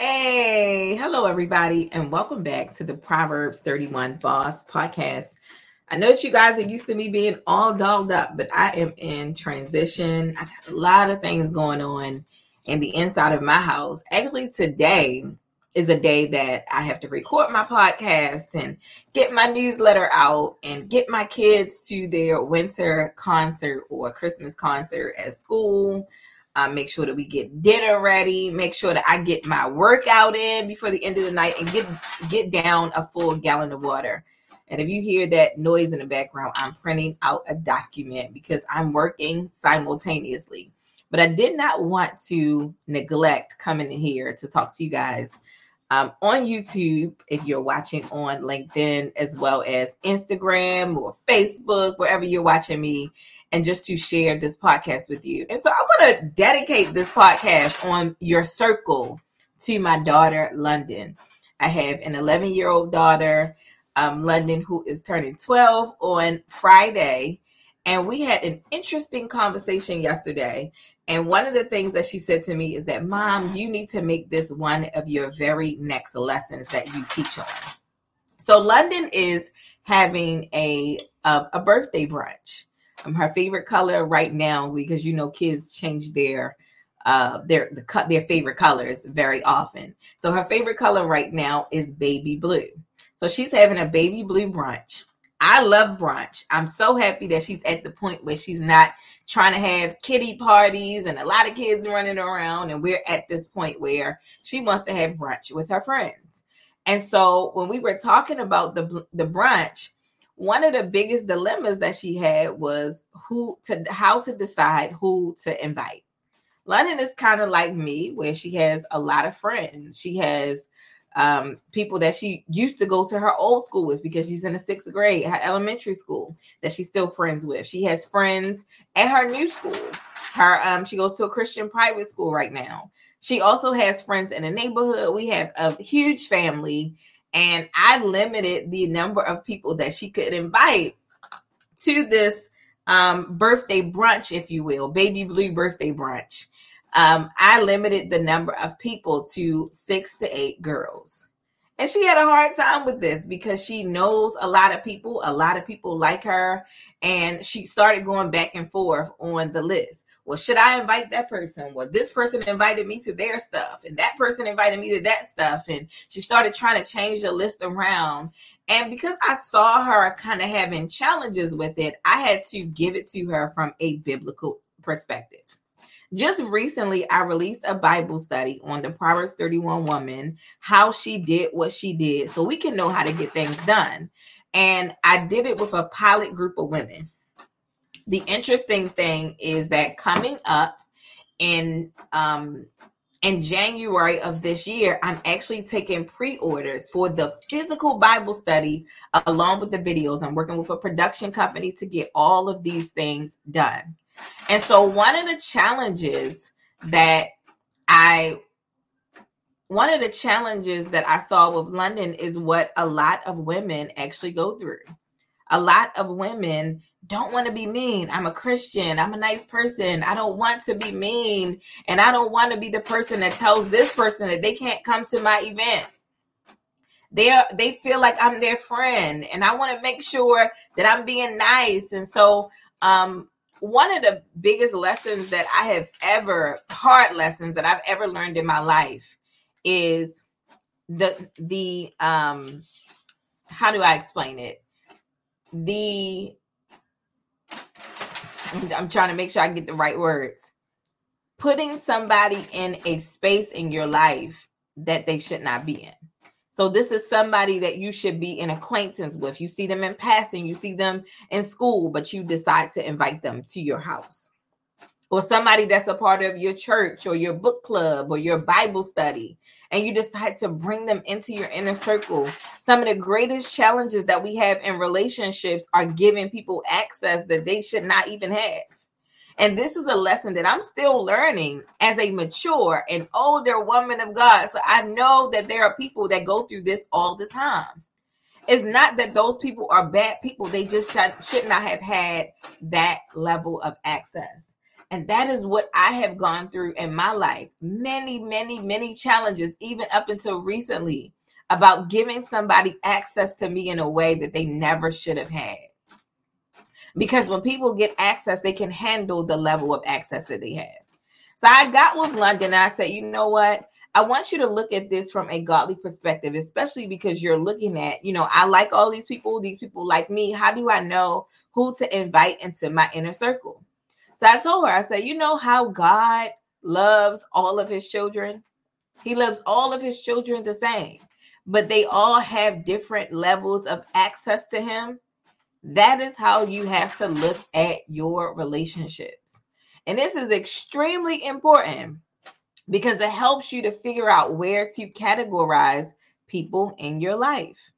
Hey, hello, everybody, and welcome back to the Proverbs 31 Boss podcast. I know that you guys are used to me being all dolled up, but I am in transition. I got a lot of things going on in the inside of my house. Actually, today is a day that I have to record my podcast and get my newsletter out and get my kids to their winter concert or Christmas concert at school uh, make sure that we get dinner ready. Make sure that I get my workout in before the end of the night and get get down a full gallon of water. And if you hear that noise in the background, I'm printing out a document because I'm working simultaneously. But I did not want to neglect coming in here to talk to you guys um, on YouTube if you're watching on LinkedIn as well as Instagram or Facebook, wherever you're watching me and just to share this podcast with you. And so I want to dedicate this podcast on your circle to my daughter, London. I have an 11 year old daughter, um, London, who is turning 12 on Friday. And we had an interesting conversation yesterday. And one of the things that she said to me is that, Mom, you need to make this one of your very next lessons that you teach on. So London is having a a, a birthday brunch um, her favorite color right now because you know kids change their uh their the cut their favorite colors very often. So her favorite color right now is baby blue. So she's having a baby blue brunch. I love brunch. I'm so happy that she's at the point where she's not trying to have kitty parties and a lot of kids running around. And we're at this point where she wants to have brunch with her friends. And so when we were talking about the, the brunch, one of the biggest dilemmas that she had was who to how to decide who to invite. London is kind of like me, where she has a lot of friends. She has um, people that she used to go to her old school with because she's in the sixth grade, her elementary school that she's still friends with. She has friends at her new school. Her um, she goes to a Christian private school right now. She also has friends in the neighborhood. We have a huge family and I limited the number of people that she could invite to this um, birthday brunch, if you will, baby blue birthday brunch. Um, I limited the number of people to six to eight girls. And she had a hard time with this because she knows a lot of people, a lot of people like her, and she started going back and forth on the list well, should I invite that person? Well, this person invited me to their stuff, and that person invited me to that stuff. And she started trying to change the list around. And because I saw her kind of having challenges with it, I had to give it to her from a biblical perspective. Just recently, I released a Bible study on the Proverbs 31 woman, how she did what she did, so we can know how to get things done. And I did it with a pilot group of women the interesting thing is that coming up in um in January of this year, I'm actually taking pre-orders for the physical Bible study along with the videos. I'm working with a production company to get all of these things done. And so one of the challenges that I one of the challenges that I saw with London is what a lot of women actually go through. A lot of women don't want to be mean. I'm a Christian. I'm a nice person. I don't want to be mean. And I don't want to be the person that tells this person that they can't come to my event. They are they feel like I'm their friend and I want to make sure that I'm being nice. And so um one of the biggest lessons that I have ever hard lessons that I've ever learned in my life is the the um how do I explain it? The I'm trying to make sure I get the right words. Putting somebody in a space in your life that they should not be in. So this is somebody that you should be in acquaintance with. You see them in passing, you see them in school, but you decide to invite them to your house. Or somebody that's a part of your church or your book club or your Bible study and you decide to bring them into your inner circle. Some of the greatest challenges that we have in relationships are giving people access that they should not even have. And this is a lesson that I'm still learning as a mature and older woman of God. So I know that there are people that go through this all the time. It's not that those people are bad people, they just should, not have had that level of access. And that is what I have gone through in my life. Many, many, many challenges, even up until recently, about giving somebody access to me in a way that they never should have had. Because when people get access, they can handle the level of access that they have. So I got with London I said, you know what? I want you to look at this from a godly perspective, especially because you're looking at, you know, I like all these people, these people like me. How do I know who to invite into my inner circle? So I told her, I said, you know how God loves all of his children? He loves all of his children the same, but they all have different levels of access to him. That is how you have to look at your relationships. And this is extremely important because it helps you to figure out where to categorize people in your life.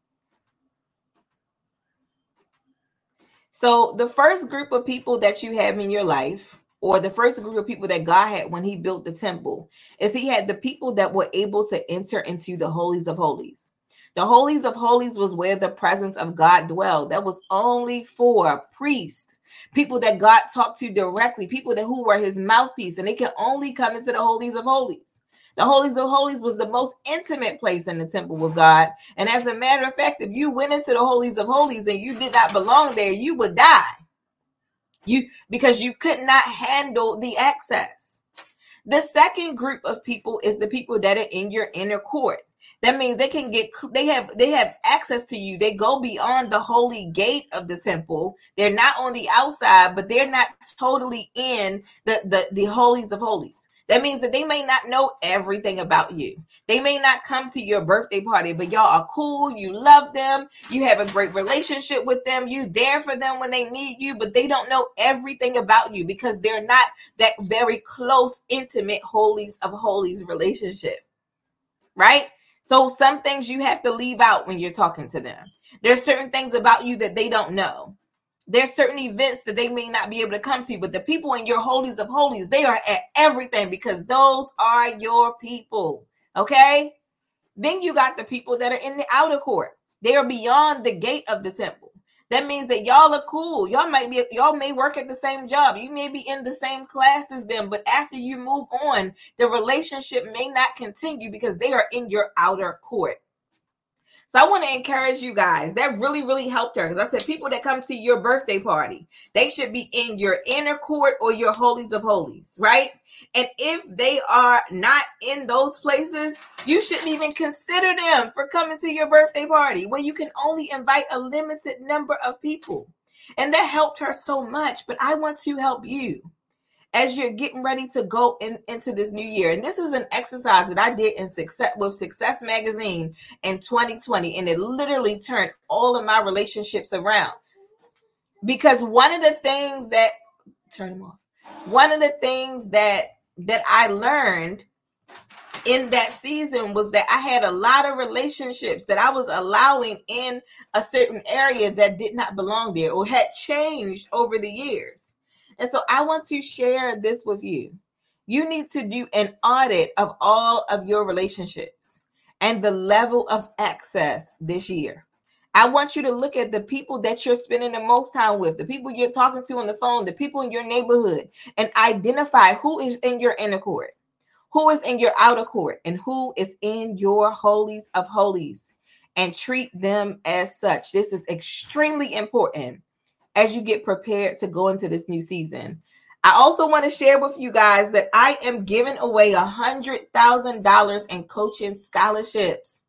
So, the first group of people that you have in your life, or the first group of people that God had when He built the temple, is He had the people that were able to enter into the holies of holies. The holies of holies was where the presence of God dwelled. That was only for priests, people that God talked to directly, people that who were His mouthpiece, and they can only come into the holies of holies. The holies of holies was the most intimate place in the temple with God. And as a matter of fact, if you went into the holies of holies and you did not belong there, you would die. You because you could not handle the access. The second group of people is the people that are in your inner court. That means they can get they have they have access to you. They go beyond the holy gate of the temple. They're not on the outside, but they're not totally in the the, the holies of holies. That means that they may not know everything about you. They may not come to your birthday party, but y'all are cool. You love them. You have a great relationship with them. You there for them when they need you, but they don't know everything about you because they're not that very close, intimate holies of holies relationship. Right? So some things you have to leave out when you're talking to them. There's certain things about you that they don't know there's certain events that they may not be able to come to, but the people in your holies of holies, they are at everything because those are your people. Okay. Then you got the people that are in the outer court. They are beyond the gate of the temple. That means that y'all are cool. Y'all might be y'all may work at the same job. You may be in the same class as them, but after you move on, the relationship may not continue because they are in your outer court. So I want to encourage you guys. That really, really helped her. Because I said people that come to your birthday party, they should be in your inner court or your holies of holies, right? And if they are not in those places, you shouldn't even consider them for coming to your birthday party where you can only invite a limited number of people. And that helped her so much. But I want to help you as you're getting ready to go in, into this new year. And this is an exercise that I did in success with Success Magazine in 2020, and it literally turned all of my relationships around. Because one of the things that turn them off. One of the things that that I learned in that season was that I had a lot of relationships that I was allowing in a certain area that did not belong there or had changed over the years. And so I want to share this with you. You need to do an audit of all of your relationships and the level of access this year. I want you to look at the people that you're spending the most time with, the people you're talking to on the phone, the people in your neighborhood, and identify who is in your inner court, who is in your outer court, and who is in your holies of holies, and treat them as such. This is extremely important as you get prepared to go into this new season. I also want to share with you guys that I am giving away a hundred thousand dollars in coaching scholarships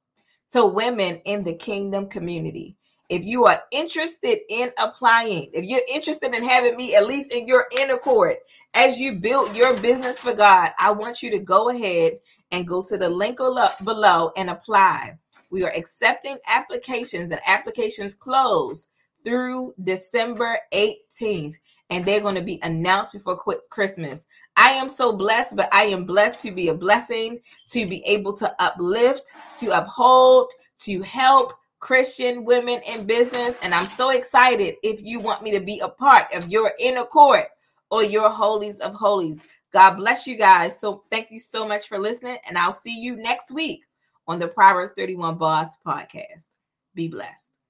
to women in the kingdom community. If you are interested in applying, if you're interested in having me at least in your inner court as you build your business for God, I want you to go ahead and go to the link below and apply. We are accepting applications and applications close through December 18th, and they're going to be announced before Christmas. I am so blessed, but I am blessed to be a blessing, to be able to uplift, to uphold, to help Christian women in business. And I'm so excited if you want me to be a part of your inner court or your holies of holies. God bless you guys. So thank you so much for listening, and I'll see you next week on the Proverbs 31 Boss podcast. Be blessed.